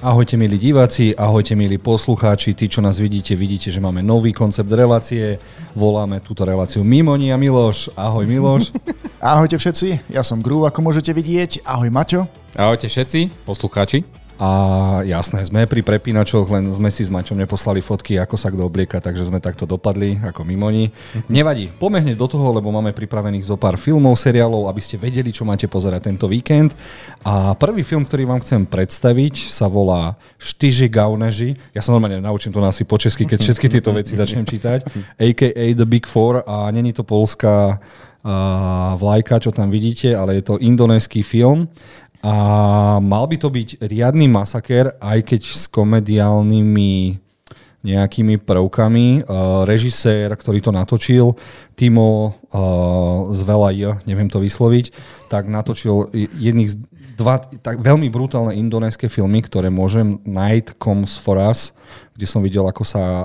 Ahojte milí diváci, ahojte milí poslucháči, tí, čo nás vidíte, vidíte, že máme nový koncept relácie. Voláme túto reláciu Mimoni a Miloš. Ahoj Miloš. Ahojte všetci, ja som Gru, ako môžete vidieť. Ahoj Maťo. Ahojte všetci, poslucháči. A jasné, sme pri prepínačoch, len sme si s Maťom neposlali fotky, ako sa kto oblieka, takže sme takto dopadli, ako mimoni. Nevadí, poďme hneď do toho, lebo máme pripravených zo pár filmov, seriálov, aby ste vedeli, čo máte pozerať tento víkend. A prvý film, ktorý vám chcem predstaviť, sa volá Štyži gauneži. Ja sa normálne naučím to asi po česky, keď všetky tieto veci začnem čítať. A.K.A. The Big Four a není to polská vlajka, čo tam vidíte, ale je to indonéský film a mal by to byť riadny masaker, aj keď s komediálnymi nejakými prvkami. Uh, režisér, ktorý to natočil, Timo uh, z Vela J, neviem to vysloviť, tak natočil jedných z dva tak veľmi brutálne indonéske filmy, ktoré môžem Night Comes For Us, kde som videl, ako sa uh,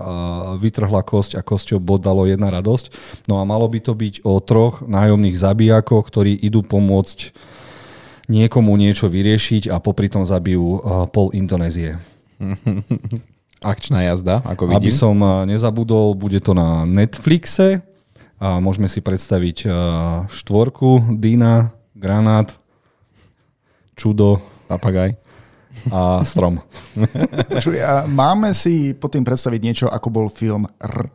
vytrhla kosť a kosťou bodalo jedna radosť. No a malo by to byť o troch nájomných zabijakoch, ktorí idú pomôcť niekomu niečo vyriešiť a popri tom zabijú uh, pol Indonézie. Akčná jazda, ako vidím. Aby som uh, nezabudol, bude to na Netflixe a môžeme si predstaviť uh, štvorku, Dina, Granát, Čudo, Papagaj a Strom. Máme si pod tým predstaviť niečo, ako bol film R,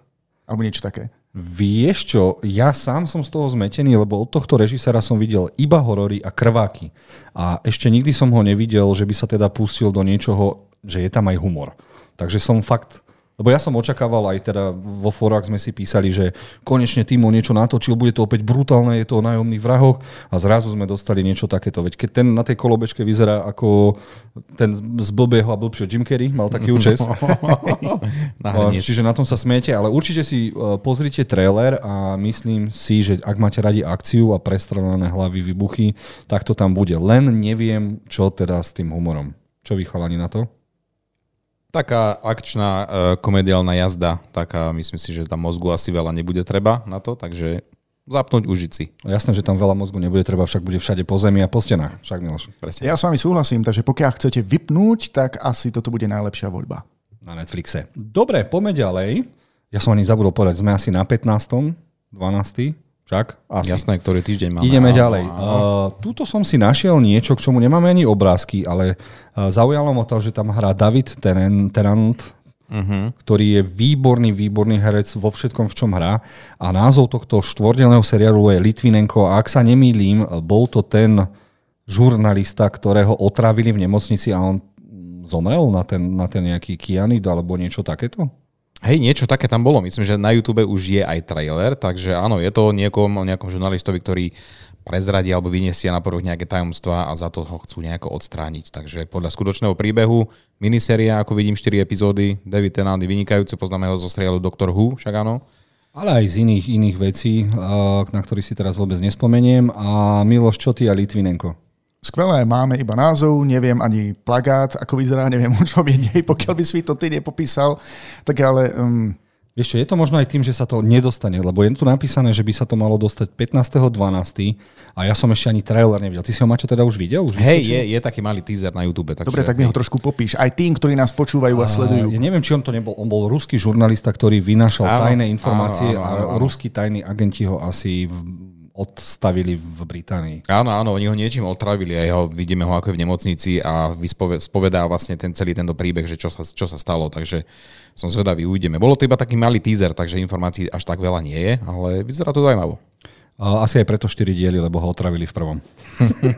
alebo niečo také? Vieš čo, ja sám som z toho zmetený, lebo od tohto režisera som videl iba horory a krváky. A ešte nikdy som ho nevidel, že by sa teda pustil do niečoho, že je tam aj humor. Takže som fakt lebo ja som očakával aj teda vo forách sme si písali, že konečne Timo niečo natočil, bude to opäť brutálne, je to o nájomných vrahoch a zrazu sme dostali niečo takéto. Veď keď ten na tej kolobečke vyzerá ako ten z blbého a blbšieho Jim Carrey, mal taký účes. Čiže na tom sa smiete, ale určite si e, pozrite trailer a myslím si, že ak máte radi akciu a prestrelené hlavy, vybuchy, tak to tam bude. Len neviem, čo teda s tým humorom. Čo vy chalani na to? Taká akčná uh, komediálna jazda, taká myslím si, že tam mozgu asi veľa nebude treba na to, takže zapnúť, užiť si. Jasné, že tam veľa mozgu nebude treba, však bude všade po zemi a po stenách. Však Miloš. Presne. Ja s vami súhlasím, takže pokiaľ chcete vypnúť, tak asi toto bude najlepšia voľba. Na Netflixe. Dobre, poďme ďalej. Ja som ani zabudol povedať, sme asi na 15. 12. Však? Asi. Jasné, ktorý týždeň máme. Ideme ďalej. Uh, tuto som si našiel niečo, k čomu nemáme ani obrázky, ale uh, zaujalo ma to, že tam hrá David Tennant, uh-huh. ktorý je výborný, výborný herec vo všetkom, v čom hrá. A názov tohto štvordelného seriálu je Litvinenko. A ak sa nemýlim, bol to ten žurnalista, ktorého otravili v nemocnici a on zomrel na ten, na ten nejaký kianid alebo niečo takéto? Hej, niečo také tam bolo. Myslím, že na YouTube už je aj trailer, takže áno, je to niekom, nejakom žurnalistovi, ktorý prezradí alebo vyniesie na prvých nejaké tajomstvá a za to ho chcú nejako odstrániť. Takže podľa skutočného príbehu, miniséria, ako vidím, 4 epizódy, David Tennant vynikajúce, poznáme ho zo seriálu Doctor Who, však áno. Ale aj z iných, iných vecí, na ktorých si teraz vôbec nespomeniem. A Miloš, čo ty a Litvinenko? Skvelé, máme iba názov, neviem ani plagát, ako vyzerá, neviem, o čom je nej, pokiaľ by si to ty nepopísal, tak ale... Um... Vieš čo, je to možno aj tým, že sa to nedostane, lebo je tu napísané, že by sa to malo dostať 15.12. a ja som ešte ani trailer nevidel. Ty si ho, Maťo, teda už videl? Už Hej, je, je taký malý teaser na YouTube. Takže... Dobre, tak mi ho trošku popíš. Aj tým, ktorí nás počúvajú a, a sledujú. Ja neviem, či on to nebol. On bol ruský žurnalista, ktorý vynášal áno, tajné informácie áno, áno, áno, áno. a ruskí tajní agenti ho asi odstavili v Británii. Áno, áno, oni ho niečím otravili a ho, vidíme ho ako je v nemocnici a spovedá vlastne ten celý tento príbeh, že čo sa, čo sa stalo, takže som zvedavý, uvidíme. Bolo to iba taký malý teaser, takže informácií až tak veľa nie je, ale vyzerá to zaujímavo. Asi aj preto 4 diely, lebo ho otravili v prvom.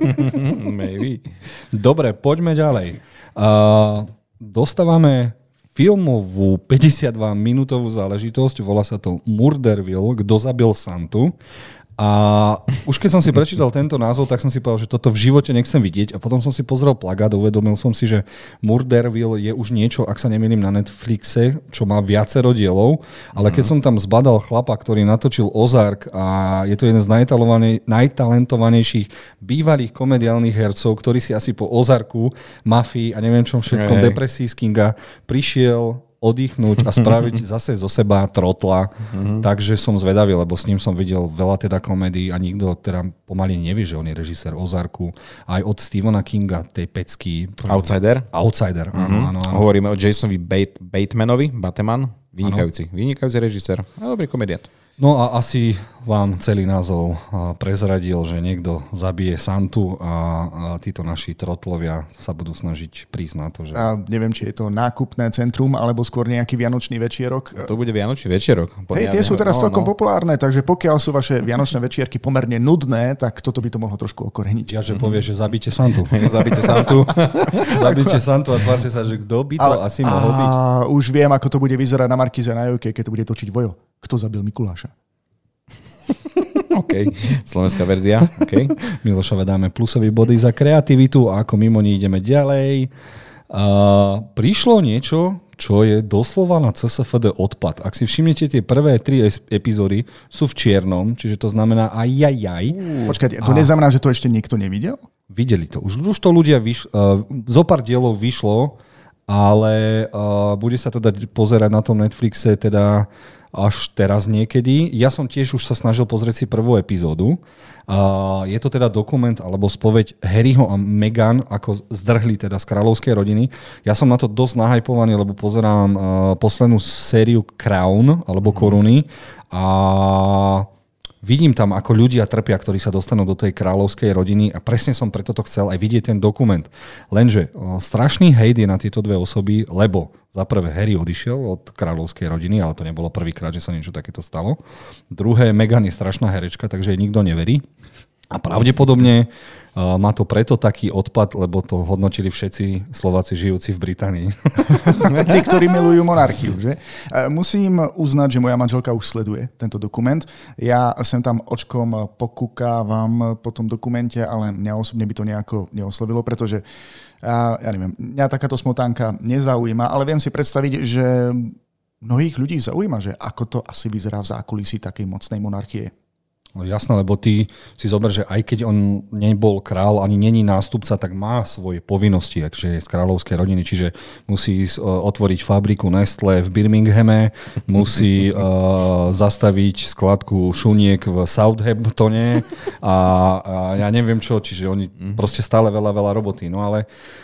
Maybe. Dobre, poďme ďalej. Uh, dostávame filmovú 52-minútovú záležitosť, volá sa to Murderville, kto zabil Santu. A už keď som si prečítal tento názov, tak som si povedal, že toto v živote nechcem vidieť. A potom som si pozrel plagát a uvedomil som si, že Murderville je už niečo, ak sa nemýlim, na Netflixe, čo má viacero dielov. Ale keď mhm. som tam zbadal chlapa, ktorý natočil Ozark a je to jeden z najtalentovanejších bývalých komediálnych hercov, ktorý si asi po Ozarku, mafii a neviem čom všetkom, depresí z Kinga prišiel oddychnúť a spraviť zase zo seba trotla. Mm-hmm. Takže som zvedavý, lebo s ním som videl veľa teda komédií a nikto teda pomaly nevie, že on je režisér Ozarku. Aj od Stephena Kinga, tej pecky. Outsider? Outsider, áno, mm-hmm. áno, áno. Hovoríme o Jasonovi Bate, Batemanovi, Bateman. Vynikajúci, ano. vynikajúci režisér a dobrý komediant. No a asi vám celý názov prezradil, že niekto zabije Santu a títo naši trotlovia sa budú snažiť prísť na to, že... A neviem, či je to nákupné centrum, alebo skôr nejaký vianočný večierok. To bude vianočný večierok. Hej, tie sú teraz no, celkom no. populárne, takže pokiaľ sú vaše vianočné večierky pomerne nudné, tak toto by to mohlo trošku okoreniť. Ja, že povie, že zabite Santu. zabite Santu. zabite Santu a tvárte sa, že kto by to Ale, asi mohol byť. A už viem, ako to bude vyzerať na Markize na Jojke, keď to bude točiť Vojo. Kto zabil Mikuláša? OK, slovenská verzia. Okay. Milošove dáme plusový body za kreativitu a ako mimo ní ideme ďalej. Uh, prišlo niečo, čo je doslova na CSFD odpad. Ak si všimnete, tie prvé tri epizódy sú v čiernom, čiže to znamená aj jaj, jaj. Počkajte, to a... neznamená, že to ešte niekto nevidel? Videli to. Už, už to ľudia, vyš, uh, zo pár dielov vyšlo, ale uh, bude sa teda pozerať na tom Netflixe teda až teraz niekedy. Ja som tiež už sa snažil pozrieť si prvú epizódu. Uh, je to teda dokument alebo spoveď Harryho a Meghan, ako zdrhli teda z kráľovskej rodiny. Ja som na to dosť nahajpovaný, lebo pozerám uh, poslednú sériu Crown alebo Koruny a vidím tam, ako ľudia trpia, ktorí sa dostanú do tej kráľovskej rodiny a presne som preto to chcel aj vidieť ten dokument. Lenže o, strašný hejt je na tieto dve osoby, lebo za prvé Harry odišiel od kráľovskej rodiny, ale to nebolo prvýkrát, že sa niečo takéto stalo. Druhé, Meghan je strašná herečka, takže jej nikto neverí. A pravdepodobne uh, má to preto taký odpad, lebo to hodnotili všetci Slováci žijúci v Británii. Tí, ktorí milujú monarchiu. Že? Uh, musím uznať, že moja manželka už sleduje tento dokument. Ja sem tam očkom pokúkávam po tom dokumente, ale mňa osobne by to nejako neoslovilo, pretože uh, ja neviem, mňa takáto smotánka nezaujíma, ale viem si predstaviť, že mnohých ľudí zaujíma, že ako to asi vyzerá v zákulisí takej mocnej monarchie. No jasné, lebo ty si zober, že aj keď on nebol král, ani není nástupca, tak má svoje povinnosti, akže je z kráľovskej rodiny, čiže musí uh, otvoriť fabriku Nestle v Birminghame, musí uh, zastaviť skladku šuniek v Southamptone a, a ja neviem čo, čiže oni mhm. proste stále veľa, veľa roboty. No ale uh,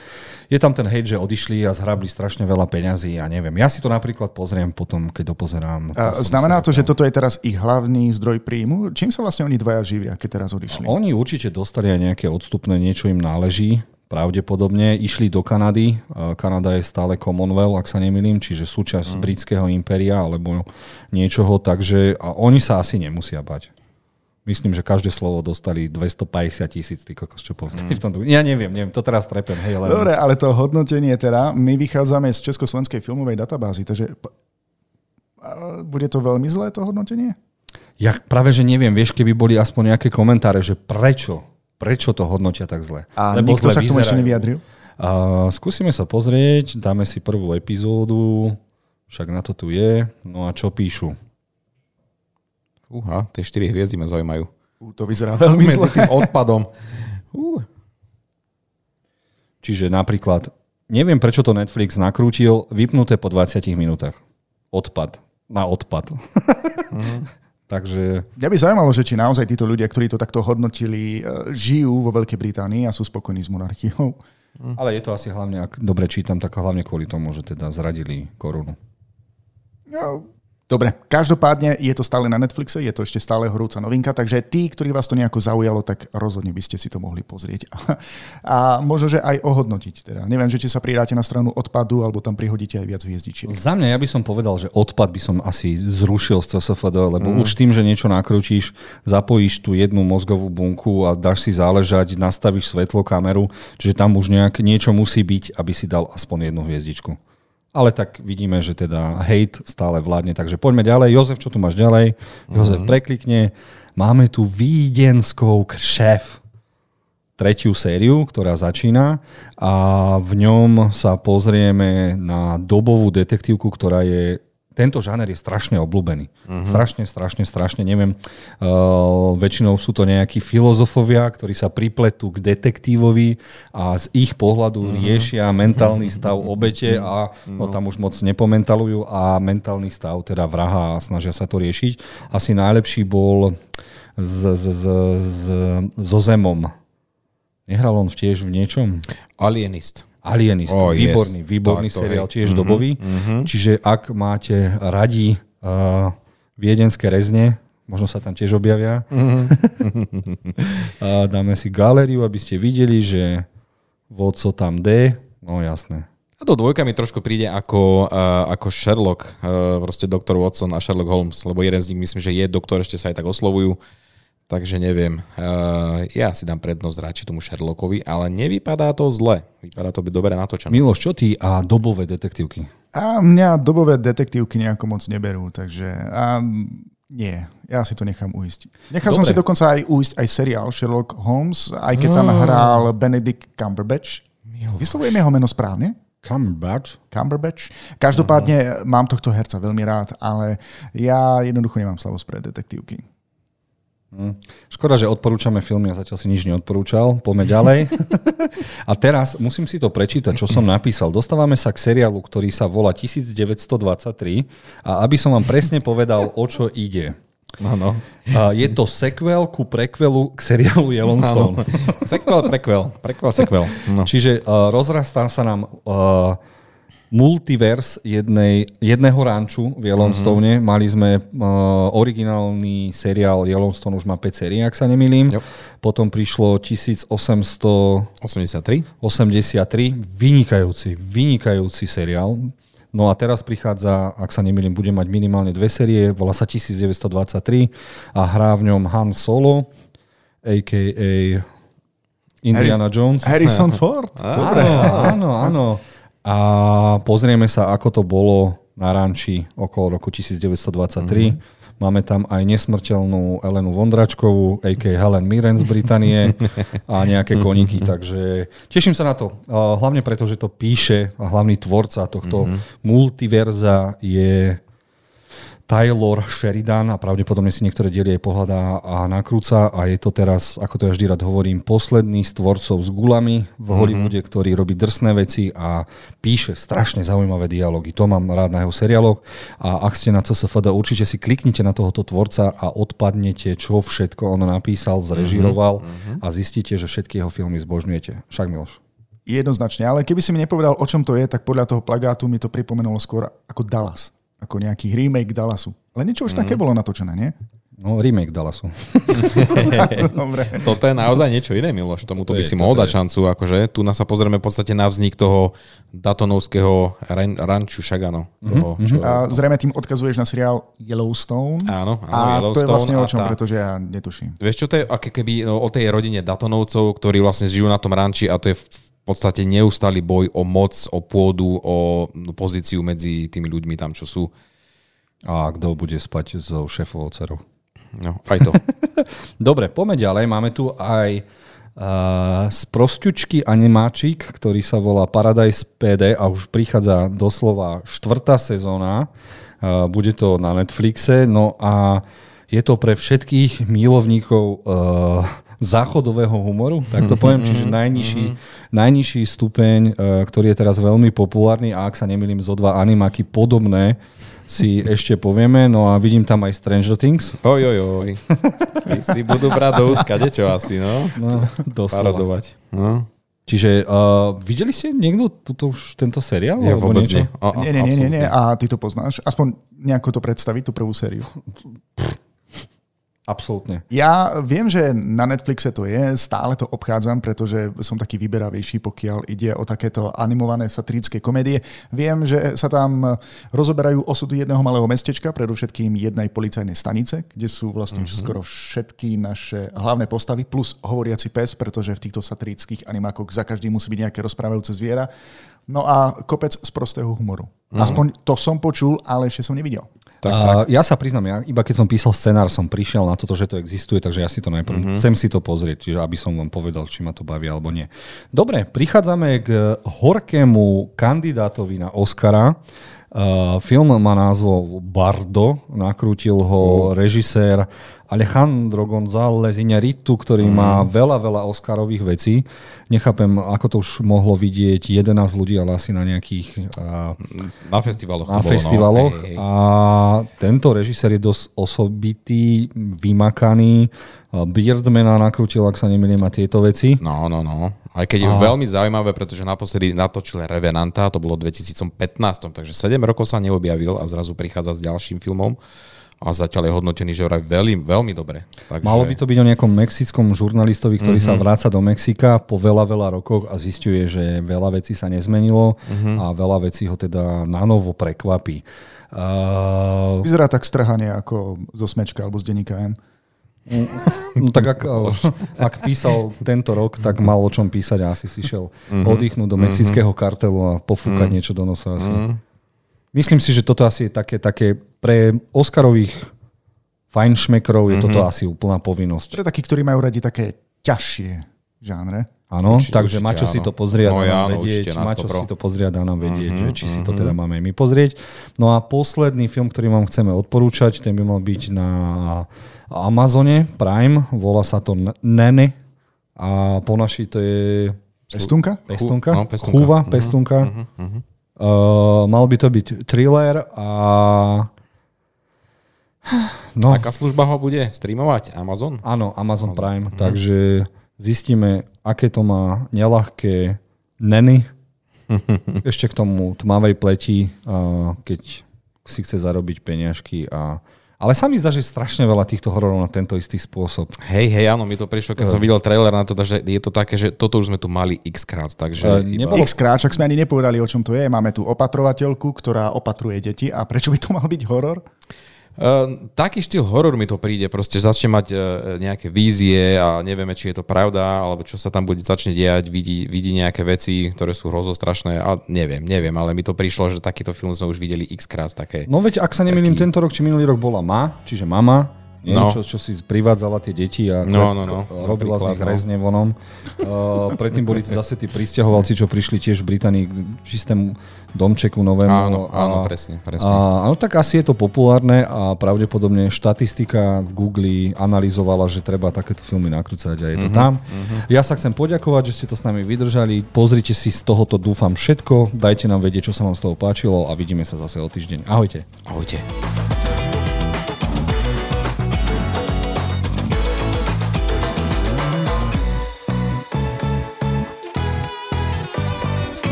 je tam ten hejt, že odišli a zhrabli strašne veľa peňazí, ja neviem. Ja si to napríklad pozriem potom, keď dopozerám. A znamená to, že toto je teraz ich hlavný zdroj príjmu? Čím sa vlastne oni dvaja živia, keď teraz odišli? Oni určite dostali aj nejaké odstupné, niečo im náleží pravdepodobne. Išli do Kanady. Kanada je stále Commonwealth, ak sa nemýlim, čiže súčasť mm. britského impéria alebo niečoho, takže a oni sa asi nemusia bať. Myslím, že každé slovo dostali 250 tisíc, ty kokos, čo povedali mm. v tomto. Ja neviem, neviem, to teraz trepem. Hej, len... Dobre, ale to hodnotenie teda, my vychádzame z Československej filmovej databázy, takže bude to veľmi zlé to hodnotenie? Ja práve, že neviem, vieš, keby boli aspoň nejaké komentáre, že prečo, prečo to hodnotia tak zle. A Lebo nikto sa k tomu ešte nevyjadril? Uh, skúsime sa pozrieť, dáme si prvú epizódu, však na to tu je. No a čo píšu? Uha, tie 4 hviezdy ma zaujímajú. Uh, to vyzerá veľmi Medzi zle. tým odpadom. Uh. Čiže napríklad, neviem prečo to Netflix nakrútil, vypnuté po 20 minútach. Odpad. Na odpad. Uh-huh. Takže... Mňa by zaujímalo, že či naozaj títo ľudia, ktorí to takto hodnotili, e, žijú vo Veľkej Británii a sú spokojní s monarchiou. Ale je to asi hlavne, ak dobre čítam, tak hlavne kvôli tomu, že teda zradili korunu. No, Dobre, každopádne je to stále na Netflixe, je to ešte stále horúca novinka, takže tí, ktorí vás to nejako zaujalo, tak rozhodne by ste si to mohli pozrieť. A, a možno, že aj ohodnotiť. Teda. Neviem, že či sa pridáte na stranu odpadu, alebo tam prihodíte aj viac hviezdičiek. Za mňa ja by som povedal, že odpad by som asi zrušil z CSFD, lebo mm. už tým, že niečo nakrutíš, zapojíš tú jednu mozgovú bunku a dáš si záležať, nastavíš svetlo, kameru, čiže tam už nejak niečo musí byť, aby si dal aspoň jednu hviezdičku. Ale tak vidíme, že teda hate stále vládne. Takže poďme ďalej. Jozef, čo tu máš ďalej? Jozef mm-hmm. preklikne. Máme tu Vídenskou šéf tretiu sériu, ktorá začína a v ňom sa pozrieme na dobovú detektívku, ktorá je tento žáner je strašne obľúbený. Uh-huh. Strašne, strašne, strašne, neviem. Uh, väčšinou sú to nejakí filozofovia, ktorí sa pripletú k detektívovi a z ich pohľadu uh-huh. riešia mentálny stav obete a no, tam už moc nepomentalujú a mentálny stav teda vraha a snažia sa to riešiť. Asi najlepší bol s, s, s, s, so Zemom. Nehral on tiež v niečom? Alienist. Alienist, oh, výborný, yes. výborný to seriál, tiež mm-hmm, dobový. Mm-hmm. Čiže ak máte radi uh, viedenské rezne, možno sa tam tiež objavia, mm-hmm. uh, dáme si galériu, aby ste videli, že vodco tam D, no jasné. A to dvojka mi trošku príde ako, uh, ako Sherlock, uh, proste doktor Watson a Sherlock Holmes, lebo jeden z nich myslím, že je doktor, ešte sa aj tak oslovujú. Takže neviem. Uh, ja si dám prednosť radšej tomu Sherlockovi, ale nevypadá to zle. Vypadá to byť dobre natočené. Miloš, čo ty a dobové detektívky? A mňa dobové detektívky nejako moc neberú, takže a, nie, ja si to nechám uísť. Nechal dobre. som si dokonca aj uísť aj seriál Sherlock Holmes, aj keď tam hral Benedict Cumberbatch. Vyslovujem jeho meno správne? Cumberbatch. Cumberbatch. Každopádne uh-huh. mám tohto herca veľmi rád, ale ja jednoducho nemám slavosť pre detektívky. Hm. Škoda, že odporúčame filmy, ja zatiaľ si nič neodporúčal. Poďme ďalej. a teraz musím si to prečítať, čo som napísal. Dostávame sa k seriálu, ktorý sa volá 1923 a aby som vám presne povedal, o čo ide. Ano. Je to sequel ku prequelu k seriálu Yellowstone. Ano. sequel, prequel. Prequel, sequel. No. Čiže uh, rozrastá sa nám uh, multivers jednej, jedného ranču v Yellowstone. Mm-hmm. Mali sme uh, originálny seriál Yellowstone, už má 5 sérií, ak sa nemýlim. Yep. Potom prišlo 1883. 83, vynikajúci, vynikajúci seriál. No a teraz prichádza, ak sa nemýlim, bude mať minimálne dve série, volá sa 1923 a hrá v ňom Han Solo, a.k.a. Indiana Harris, Jones. Harrison Ford. Dobre, áno, áno a pozrieme sa, ako to bolo na ranči okolo roku 1923. Mm-hmm. Máme tam aj nesmrteľnú Elenu Vondračkovú, a.k. Helen Mirren z Británie a nejaké koníky, takže teším sa na to. Hlavne preto, že to píše a hlavný tvorca tohto mm-hmm. multiverza je Taylor Sheridan a pravdepodobne si niektoré diely aj pohľadá a nakrúca a je to teraz, ako to ja vždy rád hovorím, posledný z tvorcov s gulami v mm-hmm. Hollywoode, ktorý robí drsné veci a píše strašne zaujímavé dialógy. To mám rád na jeho seriáloch a ak ste na CSFD, určite si kliknite na tohoto tvorca a odpadnete, čo všetko on napísal, zrežiroval mm-hmm. a zistíte, že všetky jeho filmy zbožňujete. Však Miloš. Jednoznačne, ale keby si mi nepovedal, o čom to je, tak podľa toho plagátu mi to pripomenulo skôr ako Dallas ako nejaký remake Dallasu. Ale niečo už mm. také bolo natočené, nie? No, remake Dallasu. Dobre. Toto je naozaj niečo iné, Miloš. Tomuto by si mohol dať šancu. Akože. Tu nás sa pozrieme v podstate na vznik toho datonovského ran, ranču Šagano. Mm-hmm. Toho, čo... A zrejme tým odkazuješ na seriál Yellowstone. Áno, áno a Yellowstone. to je vlastne o čom, tá... pretože ja netuším. Vieš čo, to je aké keby no, o tej rodine Datonovcov, ktorí vlastne žijú na tom ranči a to je podstate neustály boj o moc, o pôdu, o pozíciu medzi tými ľuďmi tam, čo sú. A kto bude spať so šéfovou dcerou? No, aj to. Dobre, poďme ďalej. Máme tu aj uh, z prostiučky animáčik, ktorý sa volá Paradise PD a už prichádza doslova štvrtá sezóna. Uh, bude to na Netflixe. No a je to pre všetkých milovníkov uh, záchodového humoru, tak to poviem, čiže najnižší, najnižší stupeň, uh, ktorý je teraz veľmi populárny a ak sa nemýlim, zo dva animáky podobné si ešte povieme. No a vidím tam aj Stranger Things. Oj, oj, oj. si budú brať do úzka, čo asi, no? No, doslova. Parodovať. No. Čiže uh, videli ste niekto tuto už tento seriál? Ja vôbec niečo? nie. O, o, nie, nie, nie, nie. A ty to poznáš? Aspoň nejako to predstaviť, tú prvú sériu. Absolútne. Ja viem, že na Netflixe to je, stále to obchádzam, pretože som taký vyberavejší, pokiaľ ide o takéto animované satirické komédie. Viem, že sa tam rozoberajú osudy jedného malého mestečka, predovšetkým jednej policajnej stanice, kde sú vlastne mm-hmm. skoro všetky naše hlavné postavy, plus hovoriaci pes, pretože v týchto satirických animákoch za každý musí byť nejaké rozprávajúce zviera. No a kopec z prostého humoru. Mm-hmm. Aspoň to som počul, ale ešte som nevidel. Tak, tak. Ja sa priznám, ja iba keď som písal scenár, som prišiel na toto, že to existuje, takže ja si to najprv mm-hmm. chcem si to pozrieť, čiže aby som vám povedal, či ma to baví alebo nie. Dobre, prichádzame k horkému kandidátovi na Oscara. Uh, film má názvo Bardo, nakrútil ho režisér Alejandro González Iñárritu, ktorý mm. má veľa, veľa Oscarových vecí. Nechápem, ako to už mohlo vidieť 11 ľudí, ale asi na nejakých... Uh, na festivaloch. Na festivaloch. Bolo, no. hej, hej. A tento režisér je dosť osobitý, vymakaný. Beardmana nakrútil, ak sa nemýlim, a tieto veci. No, no, no. Aj keď je veľmi zaujímavé, pretože naposledy natočil Revenanta, to bolo v 2015, takže 7 rokov sa neobjavil a zrazu prichádza s ďalším filmom a zatiaľ je hodnotený, že vraj veľmi, veľmi dobre. Takže... Malo by to byť o nejakom mexickom žurnalistovi, ktorý mm-hmm. sa vráca do Mexika po veľa, veľa rokoch a zistuje, že veľa vecí sa nezmenilo mm-hmm. a veľa vecí ho teda na novo prekvapí. Uh... Vyzerá tak strhanie ako zo smečka alebo z denníka N. No tak ak, ak písal tento rok, tak mal o čom písať a asi si šiel mm-hmm. oddychnúť do mhm. mexického kartelu a pofúkať mm-hmm. niečo do nosa asi. Mm-hmm. Myslím si, že toto asi je také, také pre Oscarových fajnšmekrov je mm-hmm. toto asi úplná povinnosť. Pre takí, ktorí majú radi také ťažšie žánre. Áno, určite, takže Maťo si to pozrie a no, dá nám vedieť. Maťo si to pozrie a dá nám vedieť, mm-hmm, že či mm-hmm. si to mhm. teda máme my pozrieť. No a posledný film, ktorý vám chceme odporúčať, ten by mal byť na Amazone Prime, volá sa to Nene a po naši to je... Pestunka? Pestunka, no, pestunka. Chúva, uh-huh, pestunka. Uh-huh, uh-huh. Uh, mal by to byť thriller a... No. Aká služba ho bude streamovať? Amazon? Áno, Amazon, Amazon. Prime. Uh-huh. Takže zistíme, aké to má nelahké neny. Ešte k tomu tmavej pleti, uh, keď si chce zarobiť peniažky a ale sa mi zdá, že je strašne veľa týchto hororov na tento istý spôsob. Hej, hej, áno, mi to prišlo, keď uh. som videl trailer na to, že je to také, že toto už sme tu mali x krát. Takže uh, iba... X krát, však sme ani nepovedali, o čom to je. Máme tu opatrovateľku, ktorá opatruje deti. A prečo by to mal byť horor? Uh, taký štýl horor mi to príde, proste začne mať uh, nejaké vízie a nevieme, či je to pravda, alebo čo sa tam bude začne diať, vidí, vidí nejaké veci, ktoré sú hrozostrašné a neviem, neviem, ale mi to prišlo, že takýto film sme už videli x krát. Také, no veď, ak sa nemýlim, taký... tento rok či minulý rok bola Ma, čiže Mama, nie, no. čo, čo si privádzala tie deti a no, no, no. robila z nich no. rezne vonom. Uh, predtým boli zase tí pristahovalci, čo prišli tiež v Británii k čistému domčeku novému. Áno, áno, a, presne. presne. A, áno, tak asi je to populárne a pravdepodobne štatistika v Google analyzovala, že treba takéto filmy nakrúcať a je to uh-huh, tam. Uh-huh. Ja sa chcem poďakovať, že ste to s nami vydržali. Pozrite si z tohoto, dúfam, všetko. Dajte nám vedieť, čo sa vám z toho páčilo a vidíme sa zase o týždeň. Ahojte. Ahojte.